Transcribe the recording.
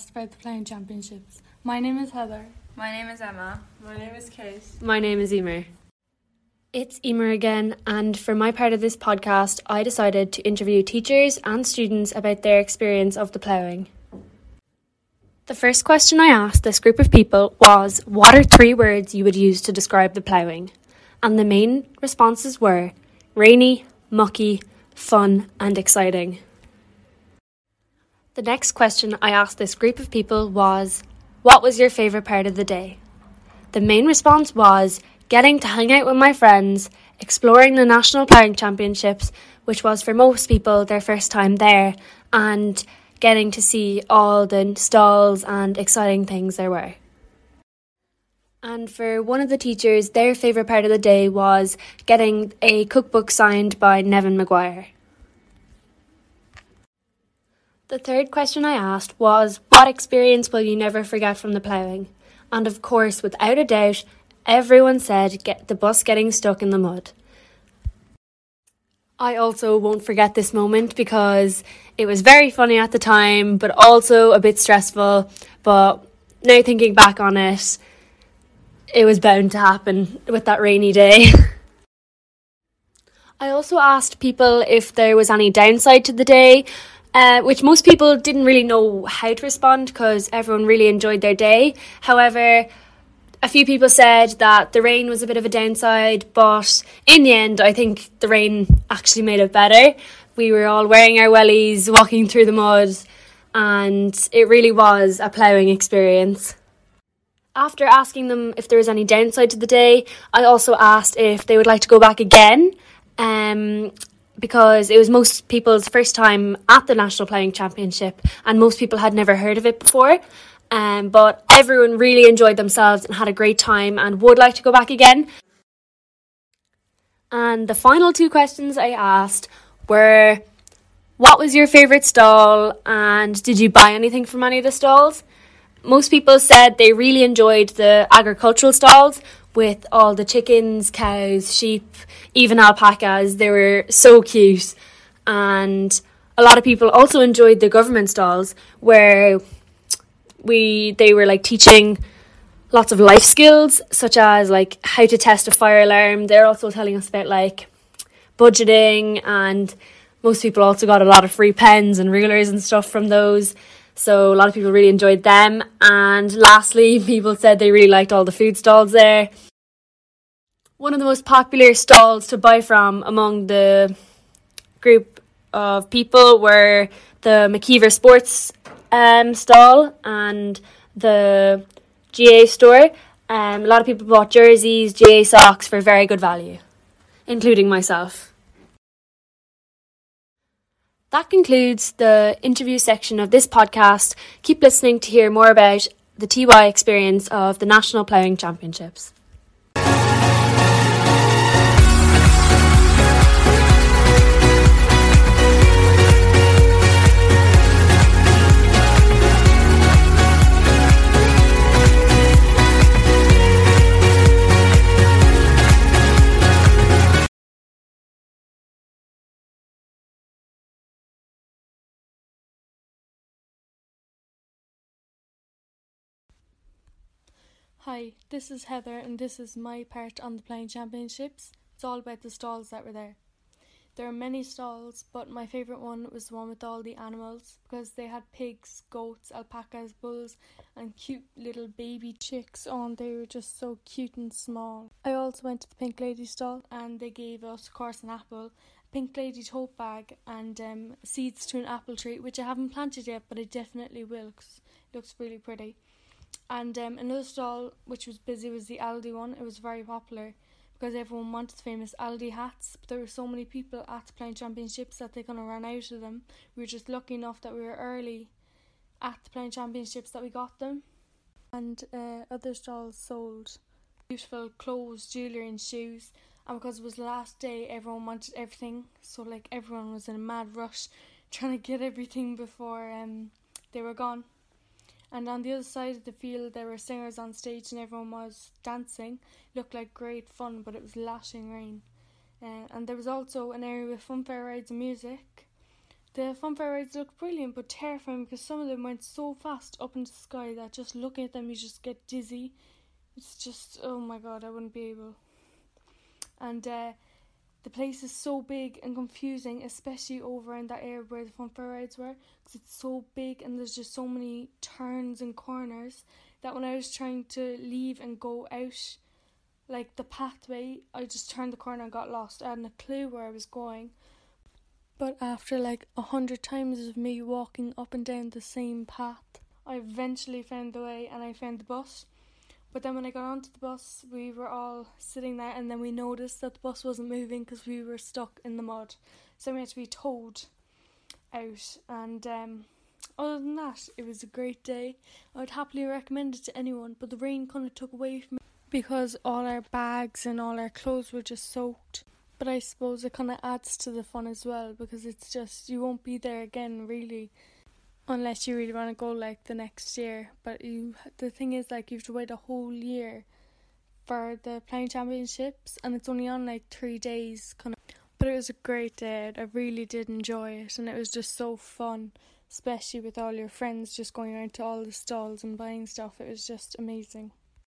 podcast about the ploughing championships. My name is Heather. My name is Emma. My name is Kate. My name is Eimear. It's Eimear again, and for my part of this podcast, I decided to interview teachers and students about their experience of the ploughing. The first question I asked this group of people was What are three words you would use to describe the ploughing? And the main responses were rainy, mucky, fun, and exciting. The next question I asked this group of people was What was your favourite part of the day? The main response was getting to hang out with my friends, exploring the National Ploughing Championships, which was for most people their first time there, and getting to see all the stalls and exciting things there were. And for one of the teachers, their favourite part of the day was getting a cookbook signed by Neven Maguire. The third question I asked was What experience will you never forget from the ploughing? And of course, without a doubt, everyone said get the bus getting stuck in the mud. I also won't forget this moment because it was very funny at the time, but also a bit stressful. But now thinking back on it, it was bound to happen with that rainy day. I also asked people if there was any downside to the day, uh, which most people didn't really know how to respond because everyone really enjoyed their day. However, a few people said that the rain was a bit of a downside, but in the end, I think the rain actually made it better. We were all wearing our wellies, walking through the mud, and it really was a ploughing experience. After asking them if there was any downside to the day, I also asked if they would like to go back again. Um, because it was most people's first time at the National Ploughing Championship, and most people had never heard of it before. Um, but everyone really enjoyed themselves and had a great time and would like to go back again. And the final two questions I asked were What was your favourite stall and did you buy anything from any of the stalls? Most people said they really enjoyed the agricultural stalls, with all the chickens, cows, sheep, even alpacas. They were so cute. And a lot of people also enjoyed the government stalls where we they were like teaching lots of life skills such as like how to test a fire alarm. They're also telling us about like budgeting and most people also got a lot of free pens and rulers and stuff from those. So a lot of people really enjoyed them. And lastly, people said they really liked all the food stalls there. One of the most popular stalls to buy from among the group of people were the McKeever Sports um, stall and the GAA store. Um, a lot of people bought jerseys, GAA socks for very good value, including myself. That concludes the interview section of this podcast. Keep listening to hear more about the TY experience of the National Ploughing Championships. Hi, this is Heather, and this is my part on the ploughing championships. It's all about the stalls that were there. There are many stalls, but my favourite one was the one with all the animals because they had pigs, goats, alpacas, bulls, and cute little baby chicks on. They were just so cute and small. I also went to the Pink Lady stall, and they gave us, of course, an apple, a Pink Lady tote bag, and um, seeds to an apple tree, which I haven't planted yet, but I definitely will because it looks really pretty. And um, another stall which was busy was the Aldi one. It was very popular because everyone wanted the famous Aldi hats. But there were so many people at the ploughing championships that they kind of ran out of them. We were just lucky enough that we were early at the ploughing championships that we got them. And uh, other stalls sold beautiful clothes, jewellery, and shoes. And because it was the last day, everyone wanted everything. So like everyone was in a mad rush trying to get everything before um they were gone and on the other side of the field there were singers on stage and everyone was dancing. Looked like great fun, but it was lashing rain. Uh, and there was also an area with funfair rides and music. The funfair rides looked brilliant but terrifying because some of them went so fast up into the sky that just looking at them you just get dizzy. It's just oh my god, I wouldn't be able. And uh, the place is so big and confusing, especially over in that area where the funfair rides were, because it's so big and there's just so many turns and corners that when I was trying to leave and go out, like the pathway, I just turned the corner and got lost. I hadn't a clue where I was going. But after like a hundred times of me walking up and down the same path, I eventually found the way and I found the bus. But then when I got onto the bus, we were all sitting there, and then we noticed that the bus wasn't moving because we were stuck in the mud. So we had to be towed out. And um, other than that, it was a great day. I would happily recommend it to anyone, but the rain kind of took away from it because all our bags and all our clothes were just soaked. But I suppose it kind of adds to the fun as well because it's just you won't be there again really unless you really want to go like the next year. But you the thing is like you have to wait a whole year for the ploughing championships and it's only on like three days kind of but it was a great day. I really did enjoy it and it was just so fun, especially with all your friends just going around to all the stalls and buying stuff. It was just amazing.